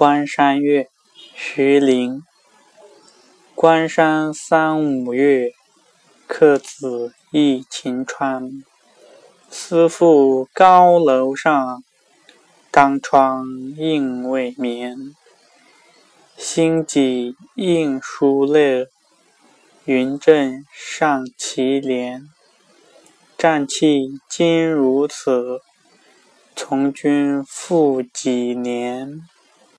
关山月，徐陵。关山三五月，客子忆秦川。思妇高楼上，当窗映未眠。星几应疏勒，云正上祁连。战气今如此，从军复几年？